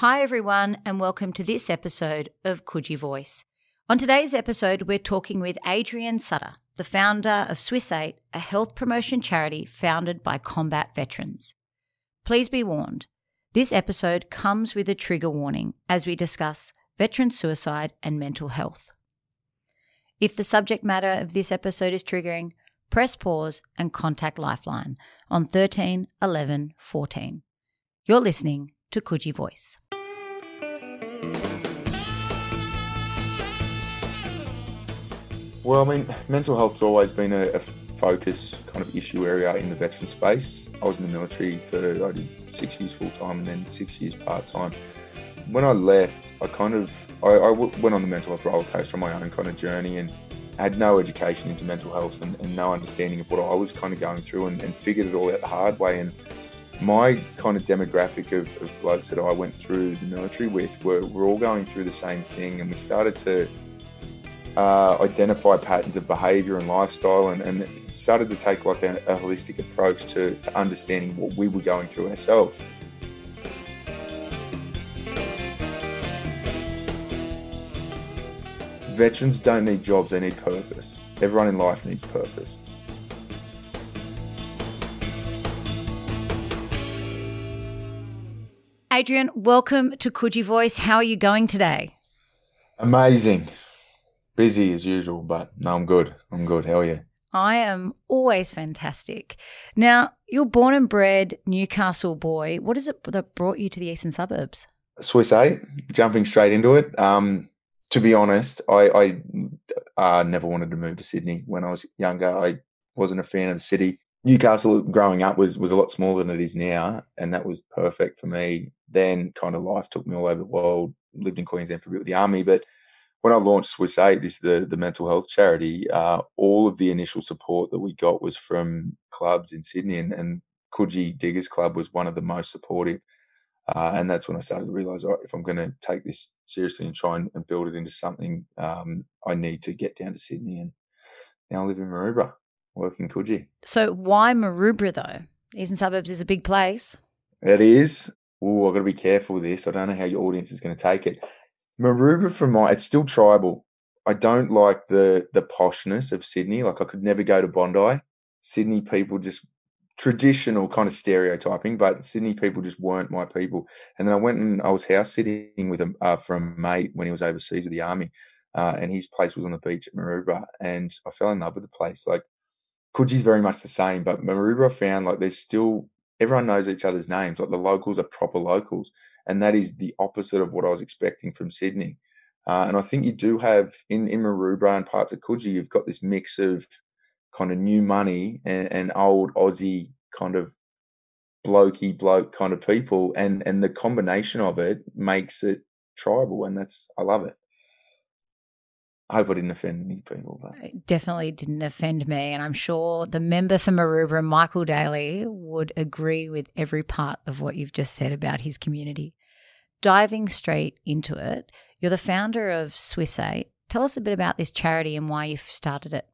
Hi, everyone, and welcome to this episode of Coogee Voice. On today's episode, we're talking with Adrian Sutter, the founder of Swiss 8, a health promotion charity founded by combat veterans. Please be warned, this episode comes with a trigger warning as we discuss veteran suicide and mental health. If the subject matter of this episode is triggering, press pause and contact Lifeline on 13 11 14. You're listening to Coogee Voice. Well, I mean, mental health's always been a, a, focus kind of issue area in the veteran space. I was in the military for I did six years full time and then six years part time. When I left, I kind of I, I went on the mental health roller coaster on my own kind of journey and had no education into mental health and, and no understanding of what I was kind of going through and, and, figured it all out the hard way. And my kind of demographic of, of blokes that I went through the military with were, were all going through the same thing, and we started to uh, identify patterns of behaviour and lifestyle, and, and, started to take like a, a holistic approach to, to understanding what we were going through ourselves. Veterans don't need jobs, they need purpose. Everyone in life needs purpose. Adrian, welcome to Coogee Voice. How are you going today? Amazing. Busy as usual, but no, I'm good. I'm good. How are you? I am always fantastic. Now, you're born and bred Newcastle boy. What is it that brought you to the eastern suburbs? Swiss 8, jumping straight into it. Um, to be honest, I, I uh, never wanted to move to Sydney when I was younger. I wasn't a fan of the city. Newcastle growing up was was a lot smaller than it is now, and that was perfect for me. Then kind of life took me all over the world. Lived in Queensland for a bit with the army, but when I launched Swiss 8, this is the the mental health charity. Uh, all of the initial support that we got was from clubs in Sydney, and, and Coogee Diggers Club was one of the most supportive. Uh, and that's when I started to realize oh, if I'm going to take this seriously and try and, and build it into something, um, I need to get down to Sydney. And now I live in Maroubra working Coogee. So why Maroubra though? Eastern Suburbs is a big place. It is. Oh, I've got to be careful with this. I don't know how your audience is going to take it. Maroubra for my, it's still tribal. I don't like the the poshness of Sydney. Like I could never go to Bondi. Sydney people just traditional kind of stereotyping, but Sydney people just weren't my people. And then I went and I was house sitting with a uh, from a mate when he was overseas with the army, uh, and his place was on the beach at Maroubra, and I fell in love with the place. Like Coogee's very much the same, but Maroubra found like there's still everyone knows each other's names. Like the locals are proper locals, and that is the opposite of what I was expecting from Sydney. Uh, and I think you do have in in Maroubra and parts of Coogee, you've got this mix of kind of new money and, and old Aussie kind of blokey bloke kind of people, and and the combination of it makes it tribal, and that's I love it. I hope I didn't offend any people. But. It definitely didn't offend me. And I'm sure the member for Maroubra, Michael Daley, would agree with every part of what you've just said about his community. Diving straight into it, you're the founder of Swiss 8. Tell us a bit about this charity and why you've started it.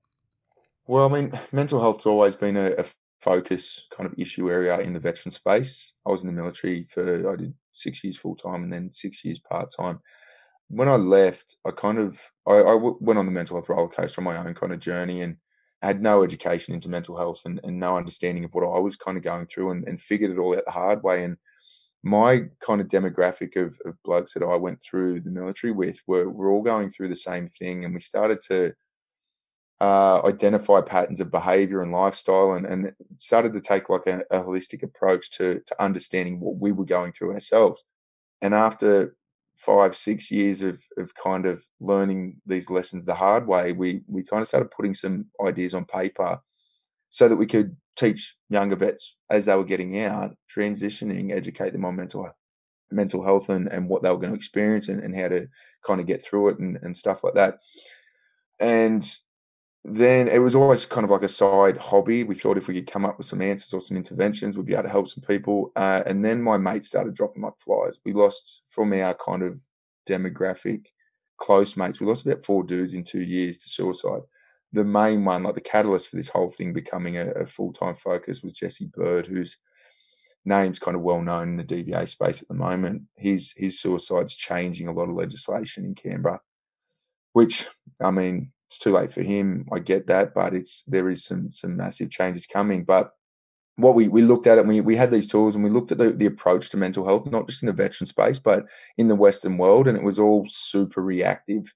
Well, I mean, mental health's always been a, a focus kind of issue area in the veteran space. I was in the military for, I did six years full time and then six years part time when I left, I kind of I went on the mental health roller coaster on my own kind of journey and had no education into mental health and, and no understanding of what I was kind of going through and, and figured it all out the hard way. And my kind of demographic of, of blokes that I went through the military with were, were all going through the same thing. And we started to uh, identify patterns of behavior and lifestyle and, and started to take like a, a holistic approach to, to understanding what we were going through ourselves. And after five, six years of of kind of learning these lessons the hard way, we we kind of started putting some ideas on paper so that we could teach younger vets as they were getting out, transitioning, educate them on mental mental health and, and what they were going to experience and, and how to kind of get through it and, and stuff like that. And then it was always kind of like a side hobby. We thought if we could come up with some answers or some interventions, we'd be able to help some people. Uh, and then my mates started dropping like flies. We lost from our kind of demographic close mates, we lost about four dudes in two years to suicide. The main one, like the catalyst for this whole thing becoming a, a full time focus, was Jesse Bird, whose name's kind of well known in the DVA space at the moment. His his suicide's changing a lot of legislation in Canberra, which I mean, it's too late for him. I get that, but it's there is some some massive changes coming. But what we we looked at it, we we had these tools and we looked at the, the approach to mental health, not just in the veteran space, but in the Western world, and it was all super reactive,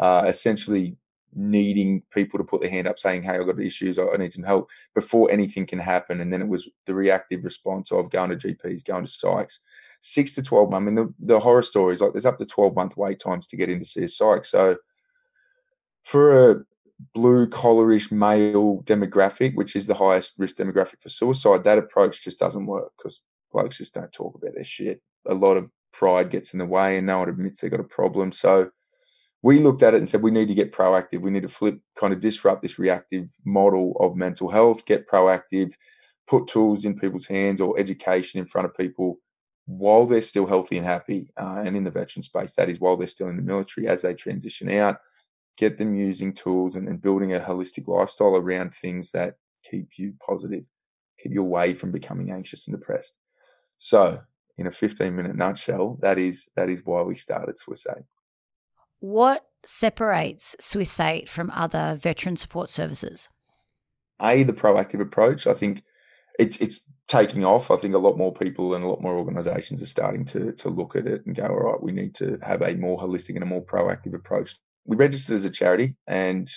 uh, essentially needing people to put their hand up saying, Hey, I've got issues, I need some help before anything can happen. And then it was the reactive response of going to GPs, going to psychs. Six to 12 months. I mean, the, the horror stories, like there's up to 12 month wait times to get in to see a psych. So for a blue collarish male demographic, which is the highest risk demographic for suicide, that approach just doesn't work because blokes just don't talk about their shit. A lot of pride gets in the way and no one admits they've got a problem. So we looked at it and said we need to get proactive. We need to flip, kind of disrupt this reactive model of mental health, get proactive, put tools in people's hands or education in front of people while they're still healthy and happy. Uh, and in the veteran space, that is while they're still in the military as they transition out, get them using tools and, and building a holistic lifestyle around things that keep you positive, keep you away from becoming anxious and depressed. So, in a 15 minute nutshell, that is that is why we started Swiss 8. What separates Swiss 8 from other veteran support services? A, the proactive approach. I think it's it's taking off. I think a lot more people and a lot more organisations are starting to to look at it and go, all right, we need to have a more holistic and a more proactive approach. We registered as a charity, and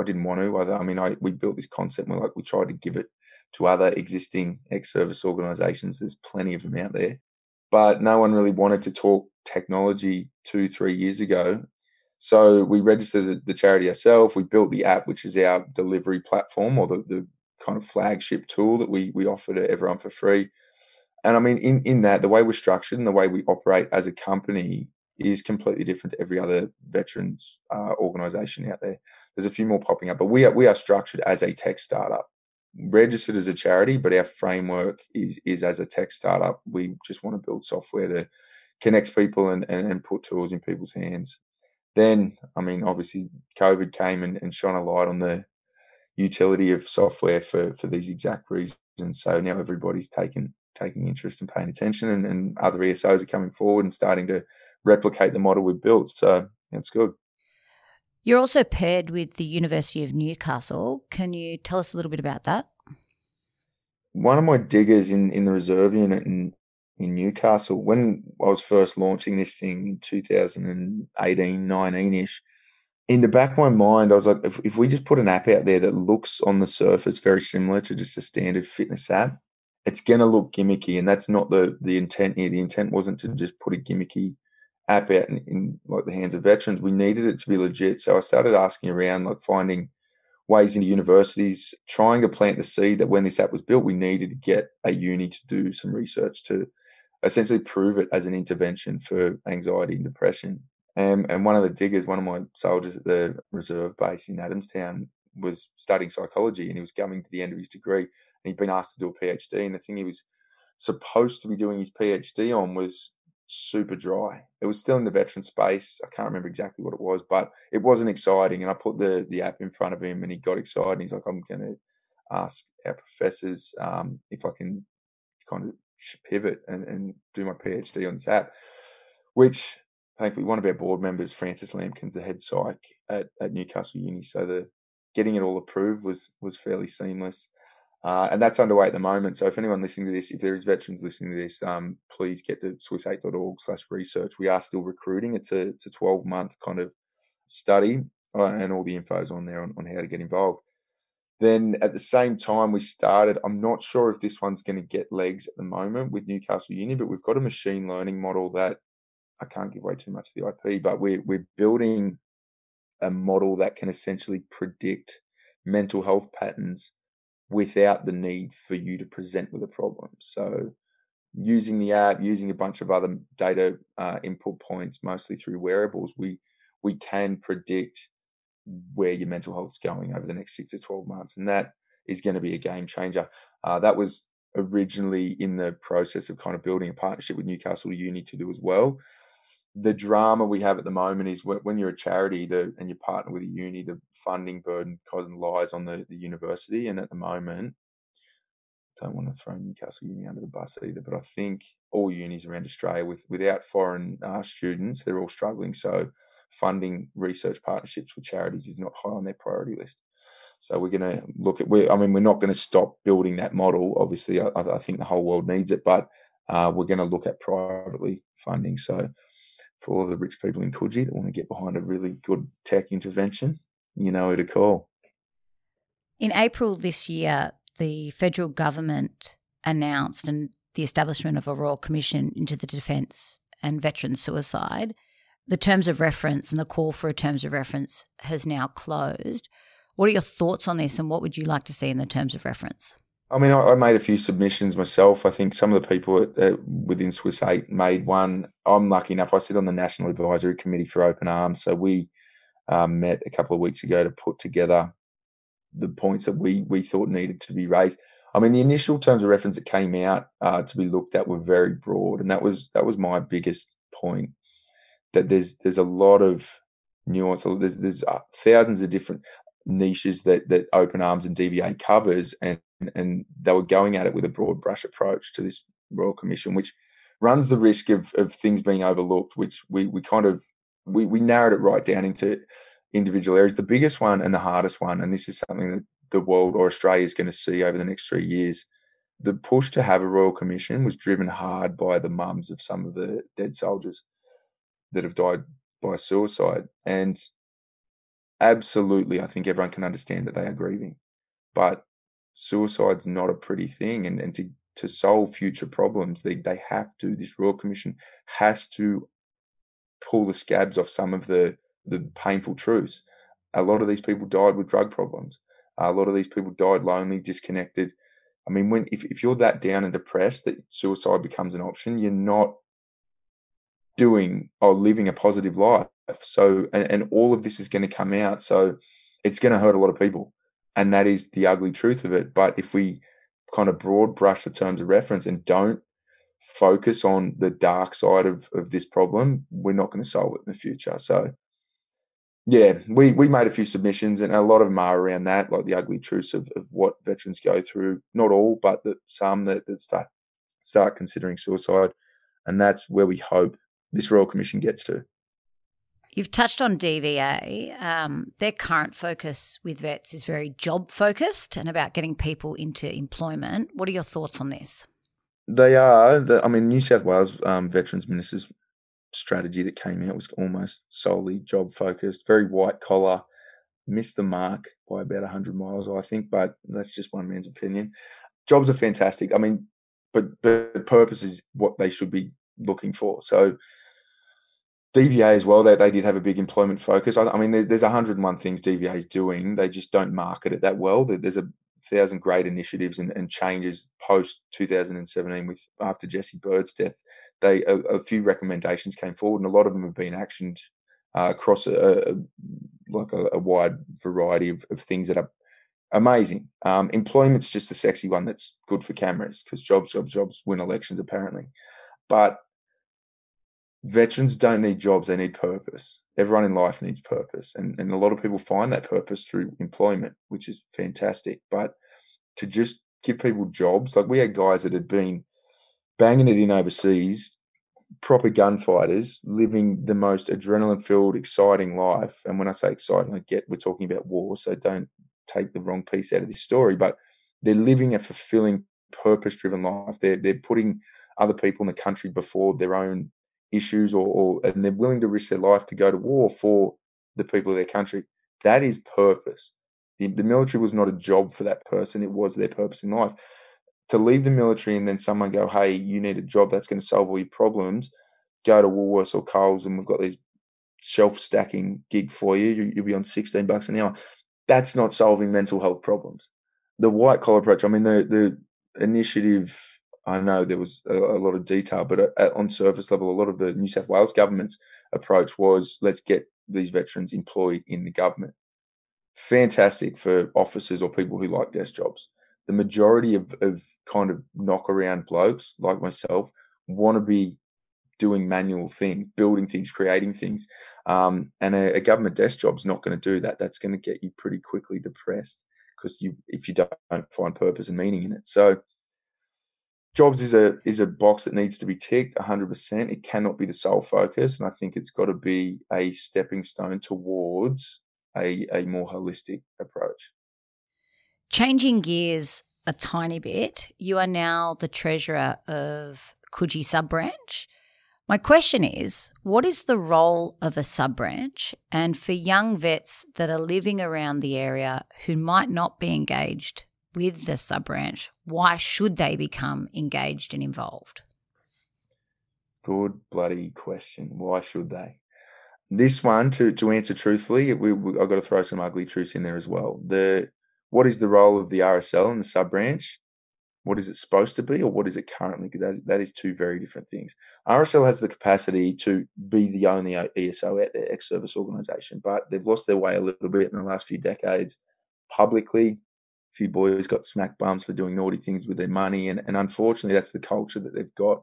I didn't want to. I, I mean, I we built this concept. we're like we tried to give it to other existing ex-service organisations. There's plenty of them out there, but no one really wanted to talk technology two, three years ago so we registered the charity ourselves. We built the app, which is our delivery platform or the, the kind of flagship tool that we we offer to everyone for free. And I mean, in in that, the way we're structured and the way we operate as a company is completely different to every other veterans uh, organization out there. There's a few more popping up, but we are we are structured as a tech startup, registered as a charity, but our framework is is as a tech startup. We just want to build software to connect people and, and, and put tools in people's hands then, I mean, obviously, COVID came and, and shone a light on the utility of software for for these exact reasons. So now everybody's taking taking interest and paying attention, and, and other ESOs are coming forward and starting to replicate the model we've built. So that's good. You're also paired with the University of Newcastle. Can you tell us a little bit about that? One of my diggers in, in the reserve unit in in Newcastle. When I was first launching this thing in 2018, 19 ish, in the back of my mind, I was like, if, if we just put an app out there that looks on the surface very similar to just a standard fitness app, it's going to look gimmicky. And that's not the, the intent here. The intent wasn't to just put a gimmicky app out in, in like the hands of veterans. We needed it to be legit. So I started asking around, like finding ways into universities, trying to plant the seed that when this app was built, we needed to get a uni to do some research to essentially prove it as an intervention for anxiety and depression. And, and one of the diggers, one of my soldiers at the reserve base in Adamstown, was studying psychology and he was coming to the end of his degree and he'd been asked to do a PhD. And the thing he was supposed to be doing his PhD on was super dry. It was still in the veteran space. I can't remember exactly what it was, but it wasn't exciting. And I put the the app in front of him, and he got excited. And he's like, "I'm going to ask our professors um, if I can kind of pivot and, and do my PhD on this app." Which, thankfully, one of our board members, Francis Lampkins, the head psych at, at Newcastle Uni, so the getting it all approved was was fairly seamless. Uh, and that's underway at the moment. So if anyone listening to this, if there is veterans listening to this, um, please get to swiss8.org slash research. We are still recruiting. It's a, it's a 12 month kind of study uh, and all the info is on there on, on how to get involved. Then at the same time, we started. I'm not sure if this one's going to get legs at the moment with Newcastle Uni, but we've got a machine learning model that I can't give away too much of the IP, but we're, we're building a model that can essentially predict mental health patterns without the need for you to present with a problem. So, using the app, using a bunch of other data uh, input points, mostly through wearables, we we can predict where your mental health is going over the next six to twelve months, and that is going to be a game changer. Uh, that was originally in the process of kind of building a partnership with Newcastle Uni to do as well the drama we have at the moment is when you're a charity the, and you partner with a uni, the funding burden lies on the, the university. And at the moment, don't want to throw Newcastle Uni under the bus either, but I think all unis around Australia, with without foreign uh, students, they're all struggling. So funding research partnerships with charities is not high on their priority list. So we're going to look at. I mean, we're not going to stop building that model. Obviously, I, I think the whole world needs it, but uh, we're going to look at privately funding. So for all the rich people in Coogee that want to get behind a really good tech intervention, you know who to call. In April this year, the federal government announced and the establishment of a royal commission into the defence and veteran suicide. The terms of reference and the call for a terms of reference has now closed. What are your thoughts on this, and what would you like to see in the terms of reference? I mean, I, made a few submissions myself. I think some of the people at, within Swiss Eight made one. I'm lucky enough. I sit on the National Advisory Committee for Open Arms, so we um, met a couple of weeks ago to put together the points that we we thought needed to be raised. I mean, the initial terms of reference that came out uh, to be looked at were very broad, and that was that was my biggest point. That there's there's a lot of nuance. There's there's uh, thousands of different niches that that Open Arms and DVA covers, and and they were going at it with a broad brush approach to this Royal Commission, which runs the risk of of things being overlooked. Which we we kind of we we narrowed it right down into individual areas. The biggest one and the hardest one, and this is something that the world or Australia is going to see over the next three years. The push to have a Royal Commission was driven hard by the mums of some of the dead soldiers that have died by suicide. And absolutely, I think everyone can understand that they are grieving. But suicide's not a pretty thing. And, and to, to solve future problems, they, they have to, this Royal Commission has to pull the scabs off some of the, the painful truths. A lot of these people died with drug problems. A lot of these people died lonely, disconnected. I mean, when if, if you're that down and depressed that suicide becomes an option, you're not doing or living a positive life. So, and, and all of this is going to come out. So, it's going to hurt a lot of people. And that is the ugly truth of it. But if we kind of broad brush the terms of reference and don't focus on the dark side of, of this problem, we're not going to solve it in the future. So, yeah, we, we made a few submissions and a lot of them are around that, like the ugly truths of, of what veterans go through. Not all, but that some that, that start start considering suicide. And that's where we hope this Royal Commission gets to. You've touched on DVA. Um, their current focus with vets is very job focused and about getting people into employment. What are your thoughts on this? They are. The, I mean, New South Wales um, Veterans Minister's strategy that came out was almost solely job focused, very white collar. Missed the mark by about 100 miles, I think, but that's just one man's opinion. Jobs are fantastic. I mean, but, but purpose is what they should be looking for. So, DVA as well, they, they did have a big employment focus. I, I mean, there, there's 101 things DVA is doing. They just don't market it that well. There's a thousand great initiatives and, and changes post 2017 with after Jesse Bird's death. They a, a, few recommendations came forward, and a lot of them have been actioned uh, across a, a like a, a, wide variety of, of things that are amazing. Um, employment's just the sexy one that's good for cameras because jobs, jobs, jobs win elections apparently, but veterans don't need jobs they need purpose. Everyone in life needs purpose and, and a lot of people find that purpose through employment which is fantastic. But to just give people jobs like we had guys that had been banging it in overseas proper gunfighters living the most adrenaline filled exciting life. And when i say exciting i get we're talking about war so don't take the wrong piece out of this story. But they're living a fulfilling purpose driven life. They're, they're putting other people in the country before their own issues or, or and they're willing to risk their life to go to war for the people of their country. That is purpose. The, the military was not a job for that person, it was their purpose in life. To leave the military and then someone go, hey, you need a job that's going to solve all your problems, go to Woolworths or Coles and we've got these shelf stacking gig for you. you you'll be on 16 bucks an hour. That's not solving mental health problems. The white collar approach, I mean, the, the initiative I know there was a, a lot of detail, but at, on surface level, a lot of the New South Wales government's approach was let's get these veterans employed in the government. Fantastic for officers or people who like desk jobs. The majority of, of kind of knock around blokes like myself want to be doing manual things, building things, creating things. Um, and a, a, government desk job's not going to do that. That's going to get you pretty quickly depressed because you if you don't find purpose and meaning in it. So jobs is a is a box that needs to be ticked 100% it cannot be the sole focus and i think it's got to be a stepping stone towards a, a more holistic approach. Changing gears a tiny bit you are now the treasurer of coogee sub branch my question is what is the role of a sub branch and for young vets that are living around the area who might not be engaged with the sub branch, why should they become engaged and involved? Good bloody question. Why should they? This one, to to answer truthfully, we, we, I've got to throw some ugly truths in there as well. The what is the role of the RSL and the sub branch? What is it supposed to be, or what is it currently? That, that is two very different things. RSL has the capacity to be the only ESO at their ex-service organisation, but they've lost their way a little bit in the last few decades publicly few boys got smack bums for doing naughty things with their money, and, and unfortunately, that's the culture that they've got.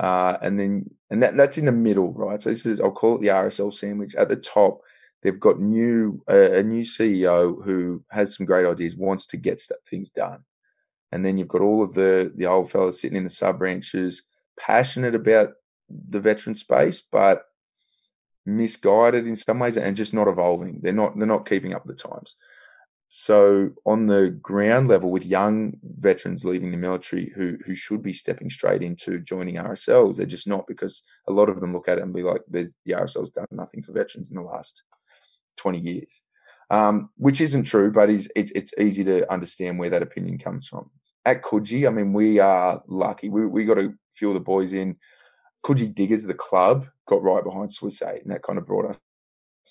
Uh, and then, and that, that's in the middle, right? So this is, I'll call it the RSL sandwich. At the top, they've got new uh, a new CEO who has some great ideas, wants to get things done, and then you've got all of the the old fellas sitting in the sub branches, passionate about the veteran space, but misguided in some ways and just not evolving. They're not they're not keeping up the times. So on the ground level, with young veterans leaving the military who who should be stepping straight into joining RSLs, they're just not because a lot of them look at it and be like, "There's the RSL's done nothing for veterans in the last twenty years," um, which isn't true, but it's, it's it's easy to understand where that opinion comes from. At Coogee, I mean, we are lucky. We we got to fill the boys in. Coogee Diggers, the club, got right behind Swiss Eight, and that kind of brought us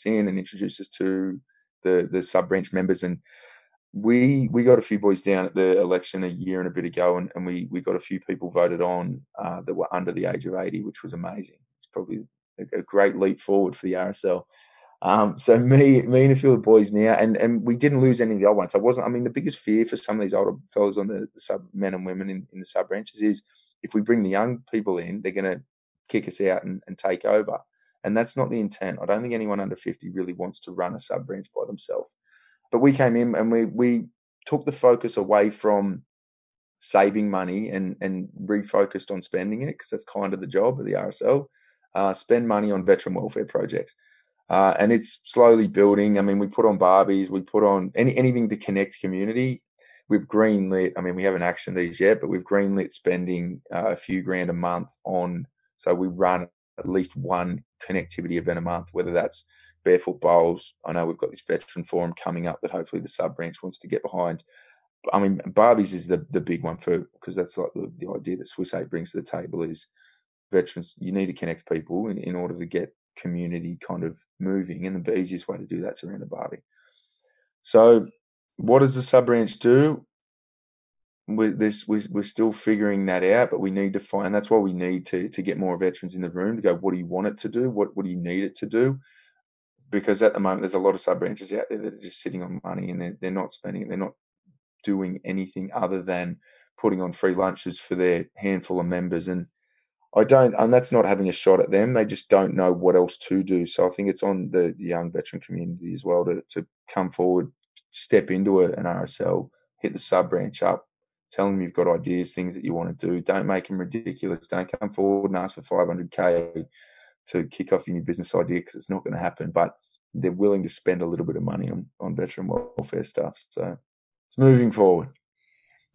in and introduced us to the the sub branch members and we we got a few boys down at the election a year and a bit ago and, and we we got a few people voted on uh, that were under the age of 80 which was amazing. It's probably a, a great leap forward for the rsl um, so me me and a few of the boys now and and we didn't lose any of the old ones. I wasn't i mean the biggest fear for some of these older fellas on the, the sub men and women in, in the sub branches is if we bring the young people in they're going to kick us out and, and take over and that's not the intent. I don't think anyone under 50 really wants to run a sub branch by themselves. But we came in and we we took the focus away from saving money and and refocused on spending it because that's kind of the job of the RSL. Uh, spend money on veteran welfare projects. Uh, and it's slowly building. I mean, we put on Barbies, we put on any anything to connect community. We've greenlit. I mean, we haven't actioned these yet, but we've greenlit spending uh, a few grand a month on. So we run at least one connectivity event a month, whether that's barefoot bowls. I know we've got this veteran forum coming up that hopefully the sub branch wants to get behind. I mean, Barbies is the the big one for because that's like the, the idea that Swiss Eight brings to the table is veterans. You need to connect people in, in order to get community kind of moving, and the easiest way to do that's around a Barbie. So, what does the sub branch do? With this we're, we're still figuring that out but we need to find that's why we need to to get more veterans in the room to go what do you want it to do what what do you need it to do because at the moment there's a lot of sub branches out there that are just sitting on money and they're, they're not spending it they're not doing anything other than putting on free lunches for their handful of members and I don't, and that's not having a shot at them. They just don't know what else to do. So I think it's on the, the young veteran community as well to, to come forward, step into a, an RSL, hit the sub branch up, Tell them you've got ideas, things that you want to do. Don't make them ridiculous. Don't come forward and ask for 500k to kick off your new business idea because it's not going to happen. But they're willing to spend a little bit of money on on veteran welfare stuff. So it's moving forward.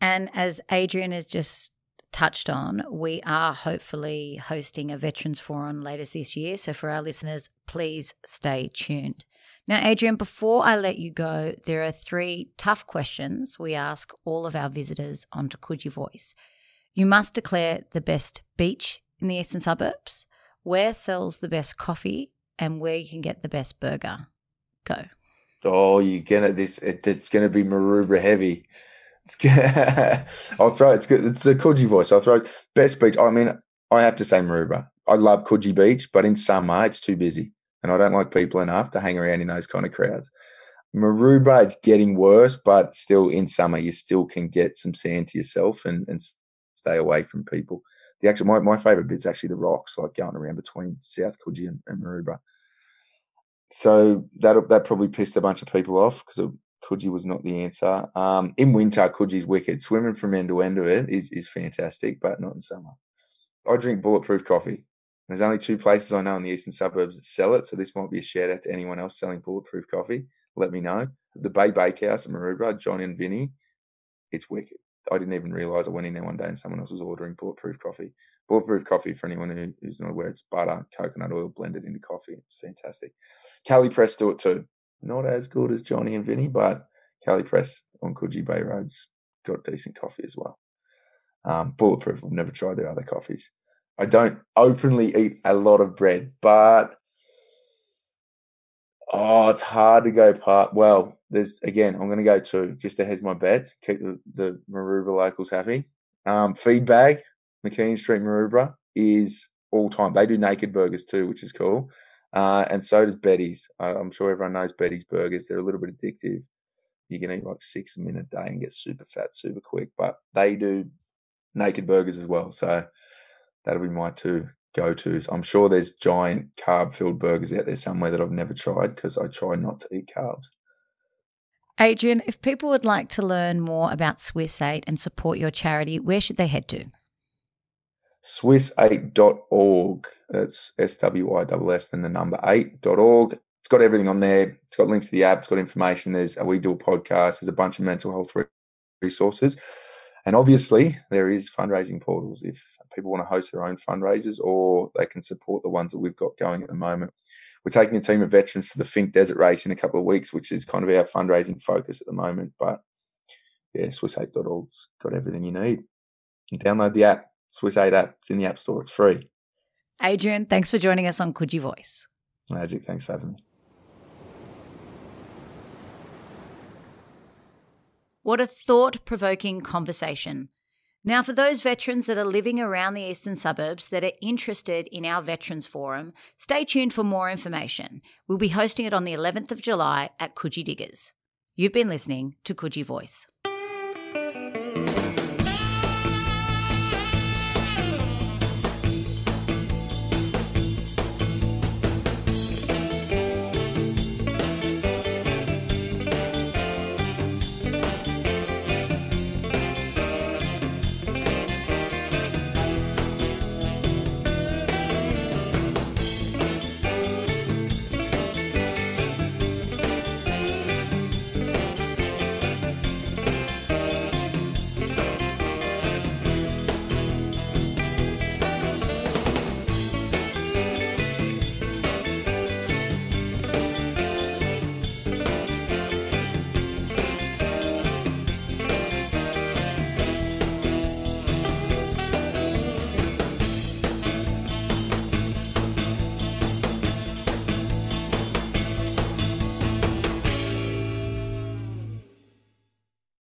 And as Adrian has just touched on, we are hopefully hosting a veterans forum later this year. So for our listeners, please stay tuned. Now, Adrian, before I let you go, there are three tough questions we ask all of our visitors onto Coogee Voice. You must declare the best beach in the eastern suburbs, where sells the best coffee, and where you can get the best burger. Go. Oh, you're gonna this. It, it's gonna be Maroubra heavy. I'll throw it's good. It's the Coogee voice. I'll throw best beach. I mean, I have to say Maroubra. I love Coogee Beach, but in summer it's too busy and I don't like people enough to hang around in those kind of crowds. Maroubra, it's getting worse, but still in summer, you still can get some sand to yourself and, and stay away from people. The actual my, my favorite bit is actually the rocks, like going around between South Coogee and, and Maroubra. So that that probably pissed a bunch of people off because Coogee was not the answer. Um, in winter, Coogee's wicked. Swimming from end to end of it is is fantastic, but not in summer. I drink bulletproof coffee. There's only two places I know in the eastern suburbs that sell it, so this might be a shout out to anyone else selling bulletproof coffee. Let me know. The Bay Bakehouse at Maroubra, John and Vinny, it's wicked. I didn't even realize I went in there one day and someone else was ordering bulletproof coffee. Bulletproof coffee, for anyone who, who's not aware, it's butter, coconut oil blended into coffee. It's fantastic. Cali Press do it too. Not as good as Johnny and Vinny, but Cali Press on Coogee Bay Road's got decent coffee as well. Um, bulletproof. I've never tried their other coffees. I don't openly eat a lot of bread, but oh, it's hard to go part. Well, there's again, I'm going to go two just to hedge my bets, keep the, the Maroubra locals happy. Um, Feedbag, McKeon Street Maroubra is all time. They do naked burgers too, which is cool. Uh, and so does Betty's. I'm sure everyone knows Betty's burgers. They're a little bit addictive. You can eat like six a minute a day and get super fat super quick, but they do naked burgers as well. So that'll be my two go tos. I'm sure there's giant carb filled burgers out there somewhere that I've never tried because I try not to eat carbs. Adrian, if people would like to learn more about Swiss 8 and support your charity, where should they head to? Swiss8.org. That's S W I S S, then the number 8.org. It's got everything on there. It's got links to the app. It's got information. There's a We Do a podcast. There's a bunch of mental health resources. And obviously, there is fundraising portals if people want to host their own fundraisers or they can support the ones that we've got going at the moment. We're taking a team of veterans to the Finke Desert Race in a couple of weeks, which is kind of our fundraising focus at the moment. But yeah, Swiss8.org's got everything you need. You download the app, Swiss 8 app. It's in the App Store. It's free. Adrian, thanks for joining us on Coogee Voice. Magic. Thanks for having me. What a thought provoking conversation. Now, for those veterans that are living around the eastern suburbs that are interested in our Veterans Forum, stay tuned for more information. We'll be hosting it on the 11th of July at Coogee Diggers. You've been listening to Coogee Voice.